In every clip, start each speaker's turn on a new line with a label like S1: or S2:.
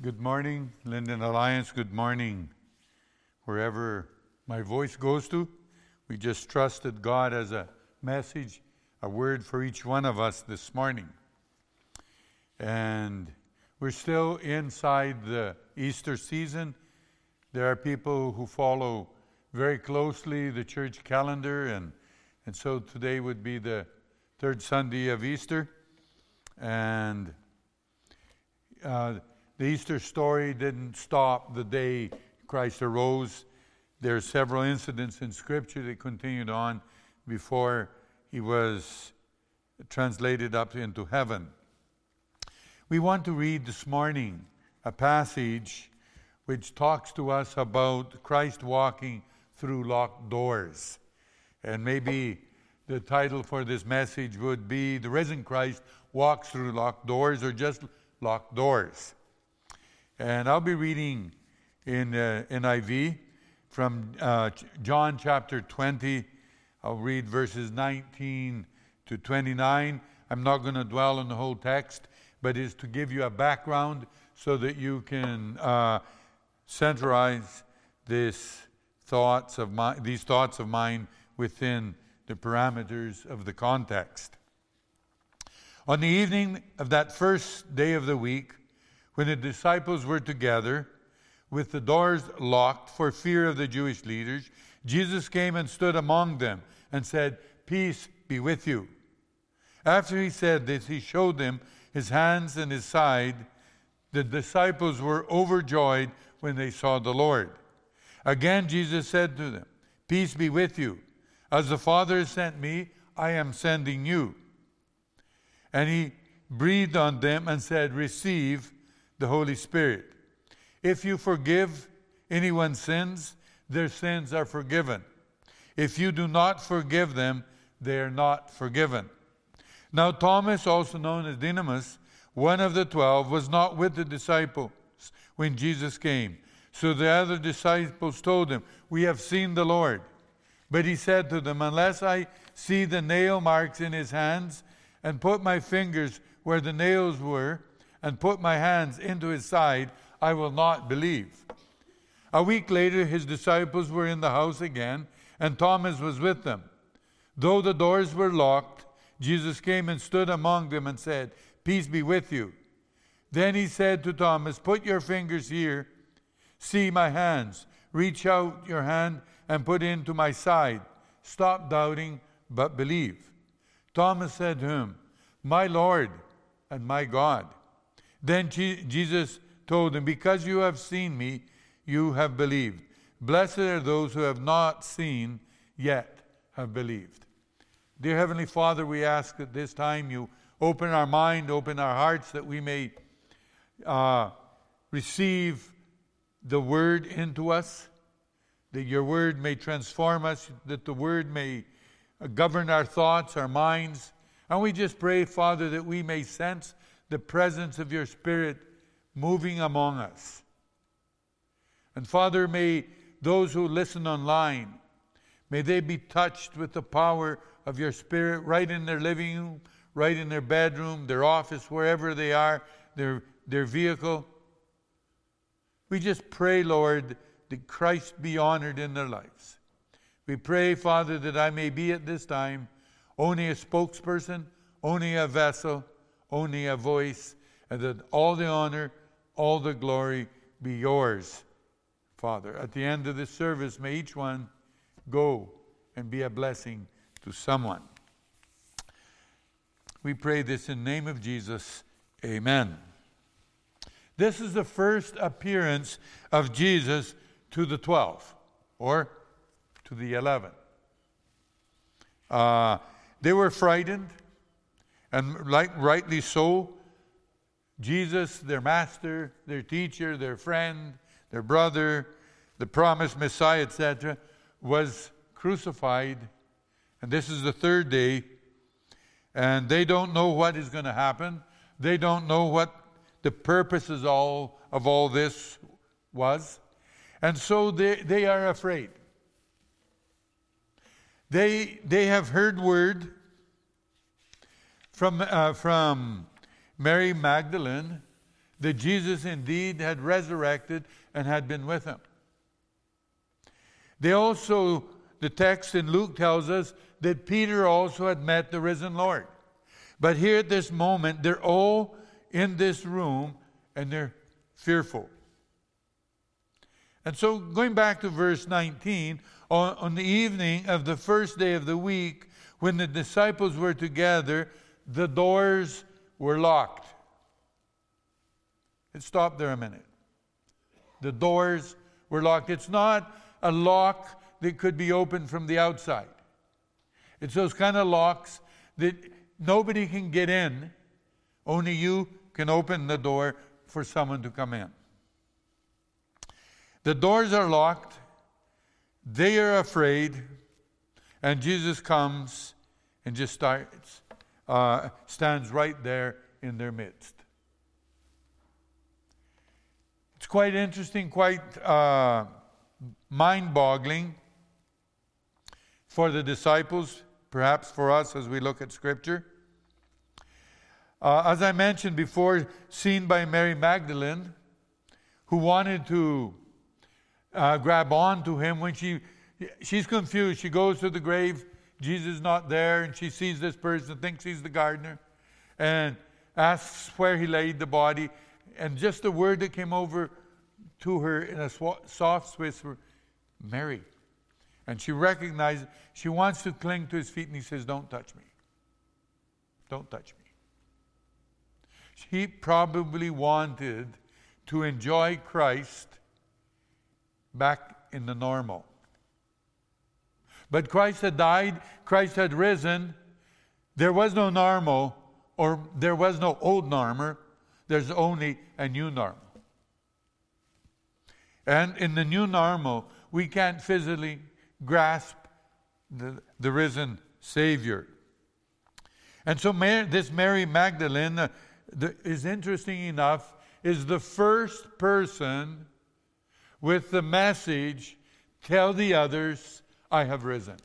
S1: Good morning, Linden Alliance. Good morning, wherever my voice goes to. We just trusted God as a message, a word for each one of us this morning. And we're still inside the Easter season. There are people who follow very closely the church calendar, and, and so today would be the third Sunday of Easter. And uh, the Easter story didn't stop the day Christ arose. There are several incidents in Scripture that continued on before he was translated up into heaven. We want to read this morning a passage which talks to us about Christ walking through locked doors. And maybe the title for this message would be The Risen Christ Walks Through Locked Doors or just Locked Doors. And I'll be reading in uh, NIV from uh, John chapter 20. I'll read verses 19 to 29. I'm not going to dwell on the whole text, but it's to give you a background so that you can uh, centralize this thoughts of my, these thoughts of mine within the parameters of the context. On the evening of that first day of the week, when the disciples were together, with the doors locked for fear of the Jewish leaders, Jesus came and stood among them and said, Peace be with you. After he said this, he showed them his hands and his side. The disciples were overjoyed when they saw the Lord. Again, Jesus said to them, Peace be with you. As the Father has sent me, I am sending you. And he breathed on them and said, Receive the Holy Spirit. If you forgive anyone's sins, their sins are forgiven. If you do not forgive them, they are not forgiven. Now, Thomas, also known as Didymus, one of the twelve, was not with the disciples when Jesus came. So the other disciples told him, We have seen the Lord. But he said to them, Unless I see the nail marks in his hands, and put my fingers where the nails were, and put my hands into his side, I will not believe. A week later, his disciples were in the house again, and Thomas was with them. Though the doors were locked, Jesus came and stood among them and said, Peace be with you. Then he said to Thomas, Put your fingers here. See my hands. Reach out your hand and put into my side. Stop doubting, but believe. Thomas said to him, My Lord and my God. Then Jesus told them, Because you have seen me, you have believed. Blessed are those who have not seen, yet have believed. Dear Heavenly Father, we ask at this time you open our mind, open our hearts, that we may uh, receive the Word into us, that your Word may transform us, that the Word may govern our thoughts, our minds. And we just pray, Father, that we may sense the presence of your Spirit moving among us. And Father, may those who listen online, may they be touched with the power of your Spirit right in their living room, right in their bedroom, their office, wherever they are, their, their vehicle. We just pray, Lord, that Christ be honored in their lives. We pray, Father, that I may be at this time only a spokesperson, only a vessel only a voice, and that all the honor, all the glory be yours, Father. At the end of this service, may each one go and be a blessing to someone. We pray this in the name of Jesus. Amen. This is the first appearance of Jesus to the 12 or to the 11. Uh, they were frightened. And like, rightly so, Jesus, their master, their teacher, their friend, their brother, the promised Messiah, etc., was crucified. And this is the third day. And they don't know what is going to happen. They don't know what the purpose is all of all this was. And so they, they are afraid. They, they have heard word from, uh, from Mary Magdalene that Jesus indeed had resurrected and had been with him. They also, the text in Luke tells us that Peter also had met the risen Lord. But here at this moment, they're all in this room and they're fearful. And so, going back to verse 19, on, on, the evening of the first day of the week, when the disciples were together, the doors were locked. It stopped there a minute. The doors were locked. It's not a lock that could be opened from the outside. It's those kind of locks that nobody can get in, only you can open the door for someone to come in. The doors are locked, they are afraid, and Jesus comes and just starts, uh, stands right there in their midst. It's quite interesting, quite uh, mind boggling for the disciples, perhaps for us as we look at Scripture. Uh, as I mentioned before, seen by Mary Magdalene, who wanted to uh, grab on to him when she she's confused. She goes to the grave, Jesus is not there, and she sees this person, thinks he's the gardener, and asks where he laid the body. And just the word that came over to her in a soft whisper, Mary. And she recognizes, she wants to cling to his feet, and he says, Don't touch me. Don't touch me. She probably wanted to enjoy Christ back in the normal. But Christ had died, Christ had risen. There was no normal, or there was no old normal. There's only a new normal. And in the new normal, we can't physically grasp the, the risen Savior. And so, Mary, this Mary Magdalene uh, the, is interesting enough, is the first person with the message tell the others, I have risen.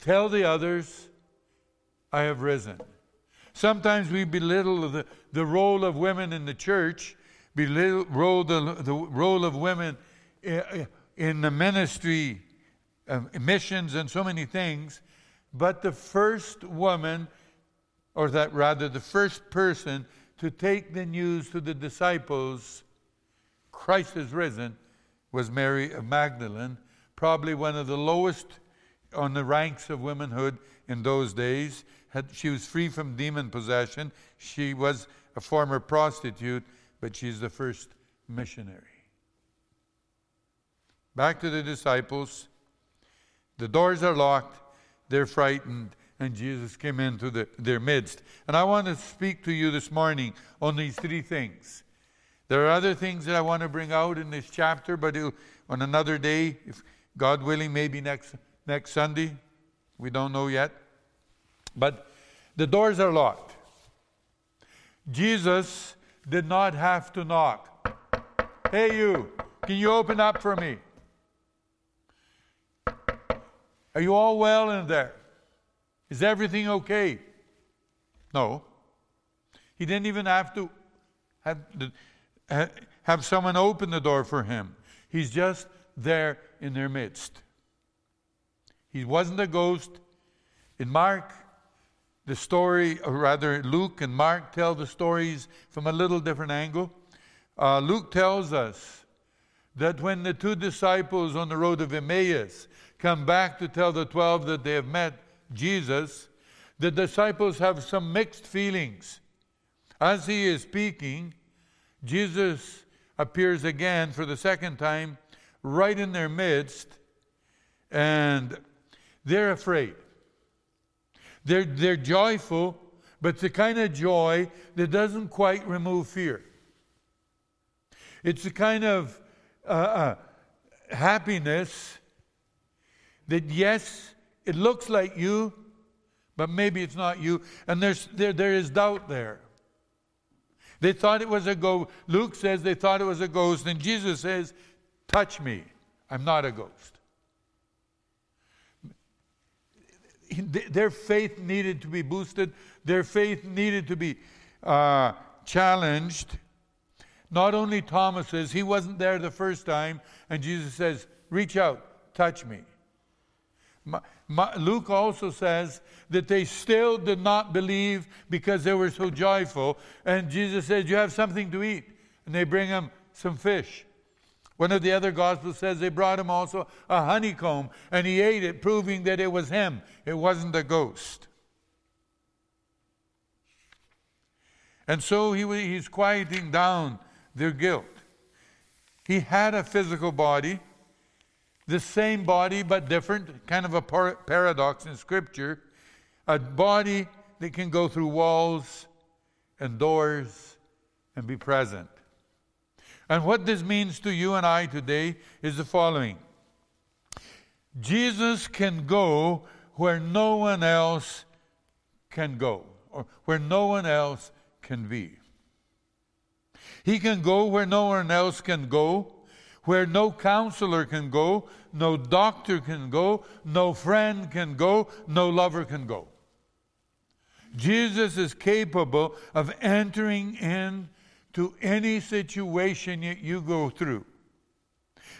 S1: Tell the others, I have risen. Sometimes we belittle the, the role of women in the church, belittle role, the, the role of women eh, eh, in the ministry, um, missions, and so many things. But the first woman, or that rather, the first person to take the news to the disciples Christ is risen was Mary of Magdalene, probably one of the lowest on the ranks of womanhood in those days. Had, she was free from demon possession. She was a former prostitute, but she's the first missionary. Back to the disciples. The doors are locked, they're frightened, and Jesus came into the, their midst. And I want to speak to you this morning on these three things there are other things that I want to bring out in this chapter, but on another day, if God willing, maybe next, next Sunday. We don't know yet. But the doors are locked. Jesus did not have to knock. Hey, you, can you open up for me? Are you all well in there? Is everything okay? No. He didn't even have to have have someone open the door for him. He's just there in their midst. He wasn't a ghost. In Mark, the story, or rather, Luke and Mark tell the stories from a little different angle. Uh, Luke tells us that when the two disciples on the road of Emmaus come back to tell the 12 that they have met Jesus, the disciples have some mixed feelings. As he is speaking, Jesus appears again for the second time right in their midst, and they're afraid. They're, they're joyful, but the kind of joy that doesn't quite remove fear. It's the kind of uh, uh, happiness that, yes, it looks like you, but maybe it's not you. And there's, there, there is doubt there. They thought it was a ghost. Luke says they thought it was a ghost, and Jesus says, Touch me. I'm not a ghost. Their faith needed to be boosted, their faith needed to be uh, challenged not only Thomas's, he wasn't there the first time, and Jesus says, Reach out, touch me. My, my, Luke also says that they still did not believe because they were so joyful. And Jesus says, You have something to eat. And they bring him some fish. One of the other Gospels says they brought him also a honeycomb, and he ate it, proving that it was him. It wasn't a ghost. And so he, he's quieting down their guilt. He had a physical body, the same body but different, kind of a par- paradox in Scripture. A body that can go through walls and doors and be present. And what this means to you and I today is the following Jesus can go where no one else can go, or where no one else can be. He can go where no one else can go, where no counselor can go, no doctor can go, no friend can go, no lover can go. Jesus is capable of entering into any situation you go through.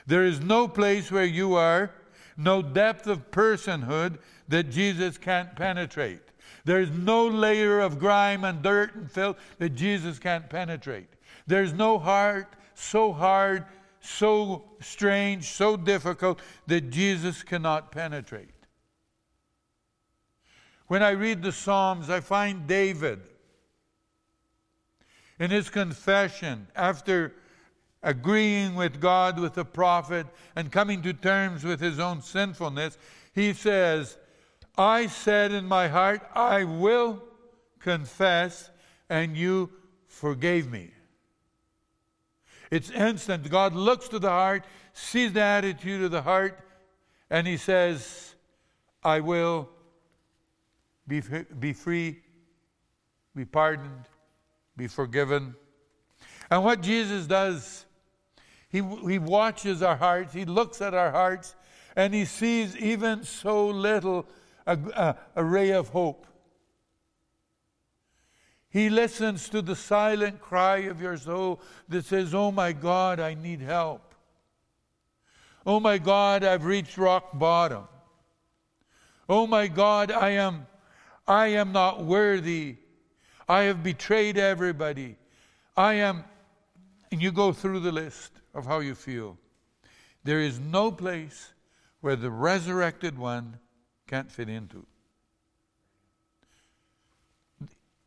S1: There is no place where you are, no depth of personhood that Jesus can't penetrate. There's no layer of grime and dirt and filth that Jesus can't penetrate. There's no heart so hard, so strange, so difficult that Jesus cannot penetrate. When I read the Psalms, I find David in his confession after agreeing with God, with the prophet, and coming to terms with his own sinfulness, he says, I said in my heart, I will confess, and you forgave me. It's instant. God looks to the heart, sees the attitude of the heart, and He says, I will be, be free, be pardoned, be forgiven. And what Jesus does, he, he watches our hearts, He looks at our hearts, and He sees even so little a, a, a ray of hope. He listens to the silent cry of your soul that says, Oh my God, I need help. Oh my God, I've reached rock bottom. Oh my God, I am I am not worthy. I have betrayed everybody. I am and you go through the list of how you feel. There is no place where the resurrected one can't fit into.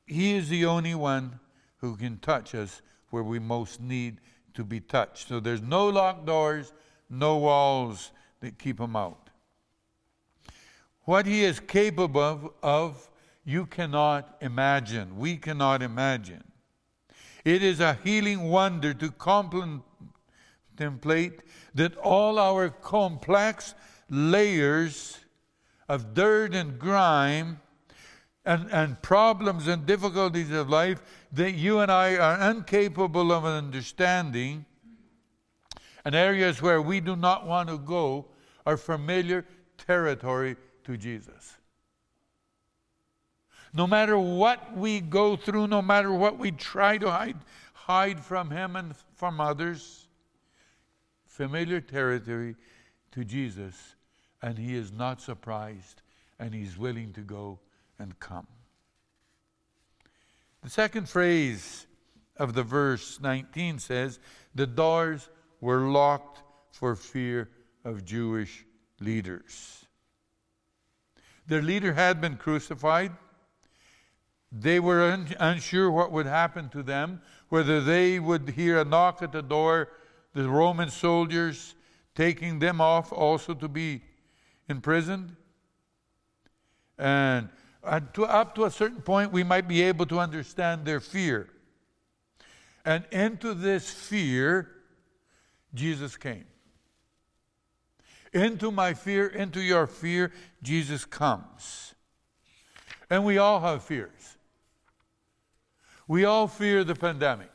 S1: He is the only one who can touch us where we most need to be touched. So there's no locked doors, no walls that keep him out. What he is capable of, of, you cannot imagine. We cannot imagine. It is a healing wonder to contemplate that all our complex layers of dirt and grime and, and problems and difficulties of life that you and I are incapable of understanding, and areas where we do not want to go, are familiar territory to Jesus. No matter what we go through, no matter what we try to hide, hide from Him and from others, familiar territory to Jesus, and He is not surprised and He's willing to go and come. The second phrase of the verse 19 says, The doors were locked for fear of Jewish leaders. Their leader had been crucified. They were un- unsure what would happen to them, whether they would hear a knock at the door, the Roman soldiers taking them off also to be imprisoned. And to, up to a certain point, we might be able to understand their fear. And into this fear, Jesus came. Into my fear, into your fear, Jesus comes. And we all have fears. We all fear the pandemic.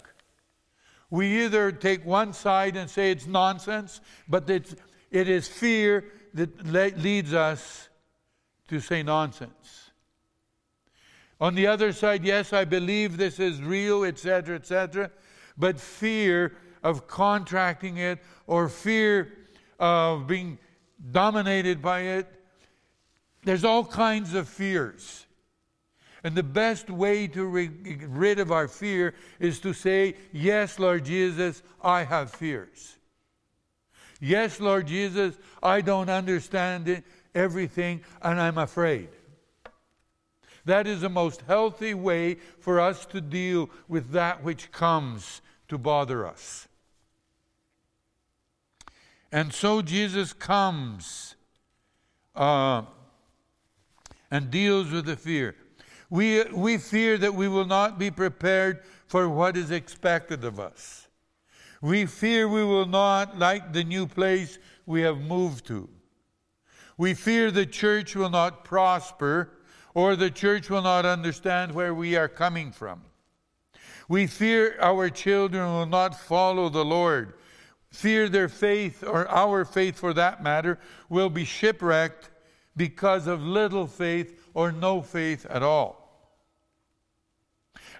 S1: We either take one side and say it's nonsense, but it's, it is fear that leads us to say nonsense. On the other side, yes, I believe this is real, etc., etc., but fear of contracting it or fear of being dominated by it. There's all kinds of fears. And the best way to get rid of our fear is to say, Yes, Lord Jesus, I have fears. Yes, Lord Jesus, I don't understand it, everything, and I'm afraid. That is the most healthy way for us to deal with that which comes to bother us. And so Jesus comes uh, and deals with the fear. We, we fear that we will not be prepared for what is expected of us. We fear we will not like the new place we have moved to. We fear the church will not prosper or the church will not understand where we are coming from. We fear our children will not follow the Lord. Fear their faith, or our faith for that matter, will be shipwrecked because of little faith or no faith at all.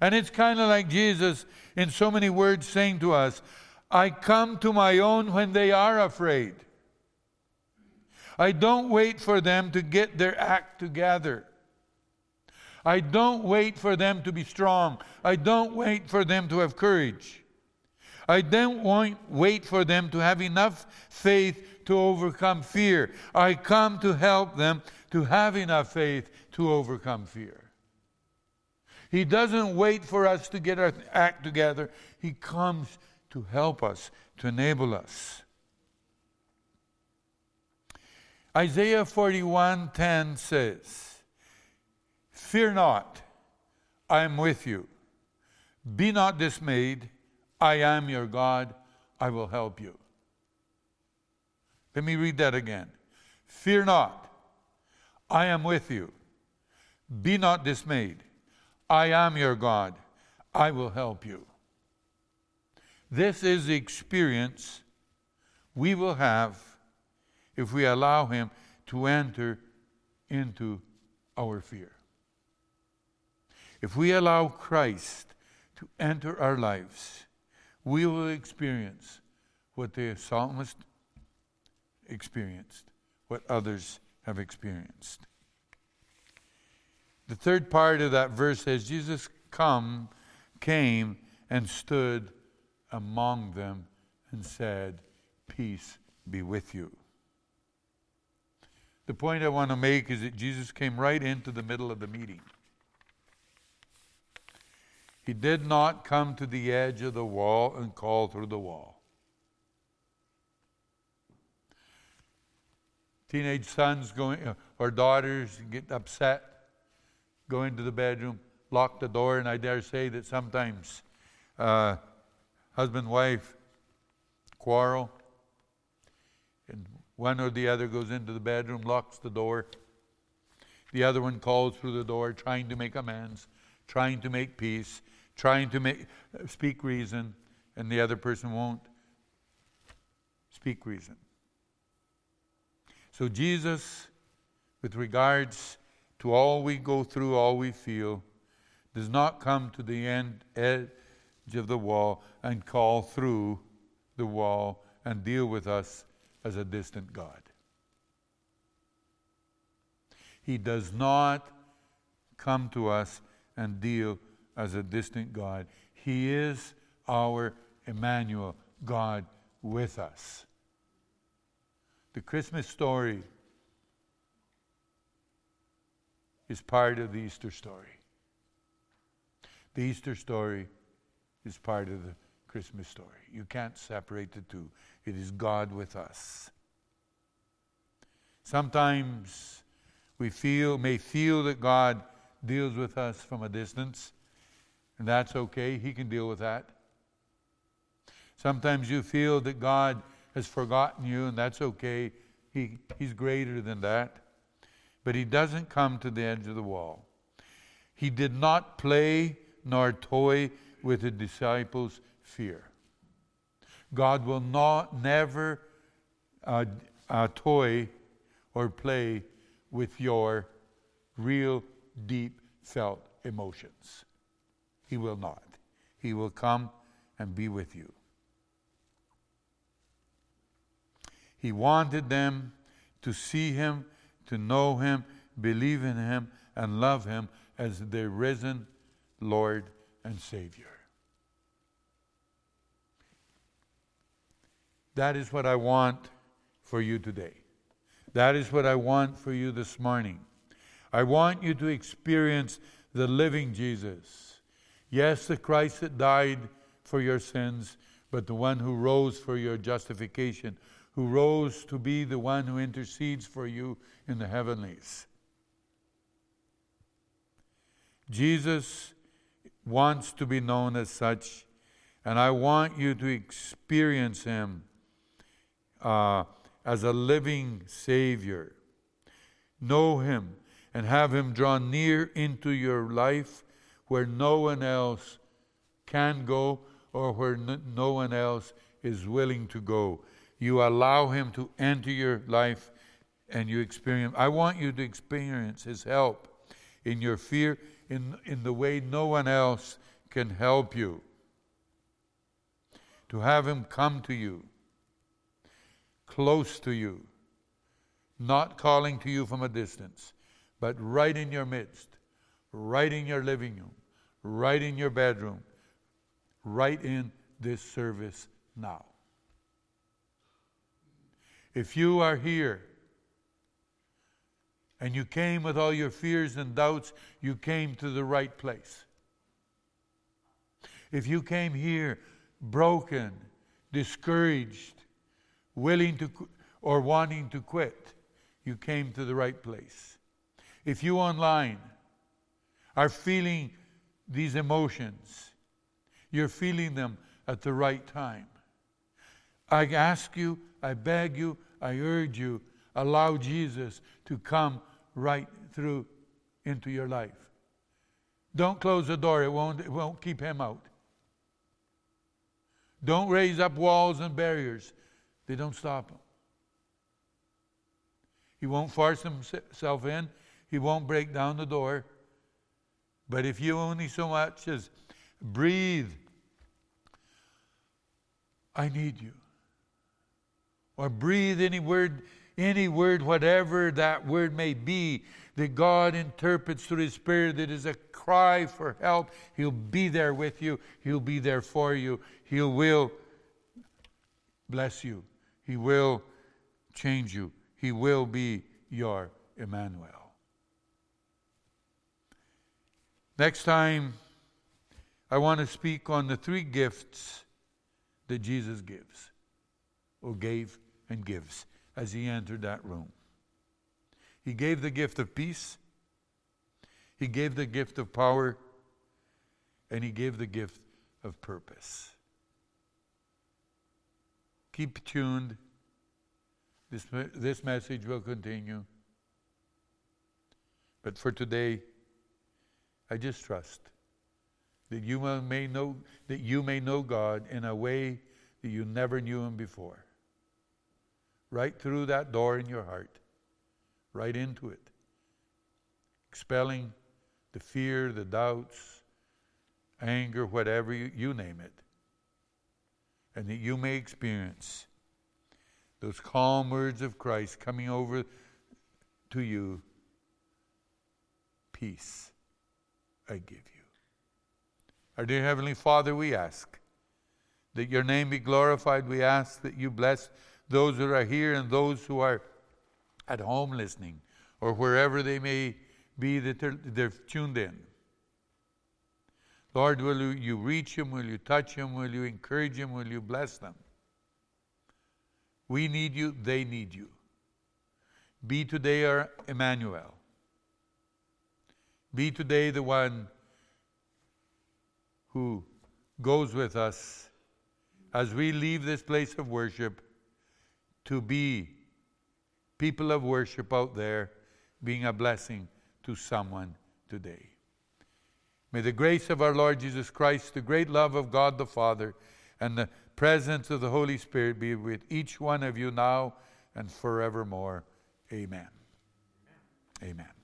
S1: And it's kind of like Jesus, in so many words, saying to us, I come to my own when they are afraid. I don't wait for them to get their act together. I don't wait for them to be strong. I don't wait for them to have courage. I don't wait for them to have enough faith to overcome fear. I come to help them to have enough faith to overcome fear. He doesn't wait for us to get our act together. He comes to help us, to enable us. Isaiah 41:10 says, Fear not, I am with you. Be not dismayed, I am your God, I will help you. Let me read that again. Fear not, I am with you. Be not dismayed, I am your God, I will help you. This is the experience we will have if we allow Him to enter into our fear. If we allow Christ to enter our lives, we will experience what the psalmist experienced, what others have experienced. The third part of that verse says Jesus come came and stood among them and said, Peace be with you. The point I want to make is that Jesus came right into the middle of the meeting. He did not come to the edge of the wall and call through the wall. Teenage sons going uh, or daughters get upset, go into the bedroom, lock the door, and I dare say that sometimes uh, husband wife quarrel, and one or the other goes into the bedroom, locks the door. The other one calls through the door, trying to make amends, trying to make peace trying to make, speak reason, and the other person won't speak reason. So, Jesus, with regards to all we go through, all we feel, does not come to the end edge of the wall and call through the wall and deal with us as a distant God. He does not come to us and deal as a distant God. He is our Emmanuel, God with us. The Christmas story is part of the Easter story. The Easter story is part of the Christmas story. You can't separate the two. It is God with us. Sometimes we feel may feel that God deals with us from a distance. And that's okay. He can deal with that. Sometimes you feel that God has forgotten you, and that's okay. He, he's greater than that. But he doesn't come to the edge of the wall. He did not play nor toy with the disciples' fear. God will not never uh, uh, toy or play with your real, deep felt emotions. He will not. He will come and be with you. He wanted them to see him, to know him, believe in him, and love him as their risen Lord and Savior. That is what I want for you today. That is what I want for you this morning. I want you to experience the living Jesus. Yes, the Christ that died for your sins, but the one who rose for your justification, who rose to be the one who intercedes for you in the heavenlies. Jesus wants to be known as such, and I want you to experience him uh, as a living Savior. Know him and have him draw near into your life where no one else can go or where no one else is willing to go. You allow him to enter your life and you experience. I want you to experience his help in your fear in, in the way no one else can help you. To have him come to you, close to you, not calling to you from a distance, but right in your midst, right in your living room, right in your bedroom, right in this service now. If you are here and you came with all your fears and doubts, you came to the right place. If you came here broken, discouraged, willing to or wanting to quit, you came to the right place. If you online are feeling these emotions, you're feeling them at the right time. I ask you, I beg you, I urge you, allow Jesus to come right through into your life. Don't close the door, it won't, it won't keep him out. Don't raise up walls and barriers, they don't stop him. He won't force himself in, he won't break down the door. But if you only so much as breathe, I need you. Or breathe any word, any word, whatever that word may be, that God interprets through His Spirit that is a cry for help. He'll be there with you. He'll be there for you. He will bless you. He will change you. He will be your Emmanuel. Next time, I want to speak on the three gifts that Jesus gives, or gave and gives, as he entered that room. He gave the gift of peace, he gave the gift of power, and he gave the gift of purpose. Keep tuned. This, this message will continue. But for today, I just trust that you may know that you may know God in a way that you never knew him before. Right through that door in your heart, right into it. Expelling the fear, the doubts, anger, whatever you, you name it. And that you may experience those calm words of Christ coming over to you peace I give you. Our dear Heavenly Father, we ask that your name be glorified. We ask that you bless those who are here and those who are at home listening or wherever they may be that they're, they're tuned in. Lord, will you, you reach them? Will you touch them? Will you encourage them? Will you bless them? We need you, they need you. Be today our Emmanuel. Be today the one who goes with us as we leave this place of worship to be people of worship out there, being a blessing to someone today. May the grace of our Lord Jesus Christ, the great love of God the Father, and the presence of the Holy Spirit be with each one of you now and forevermore. Amen. Amen.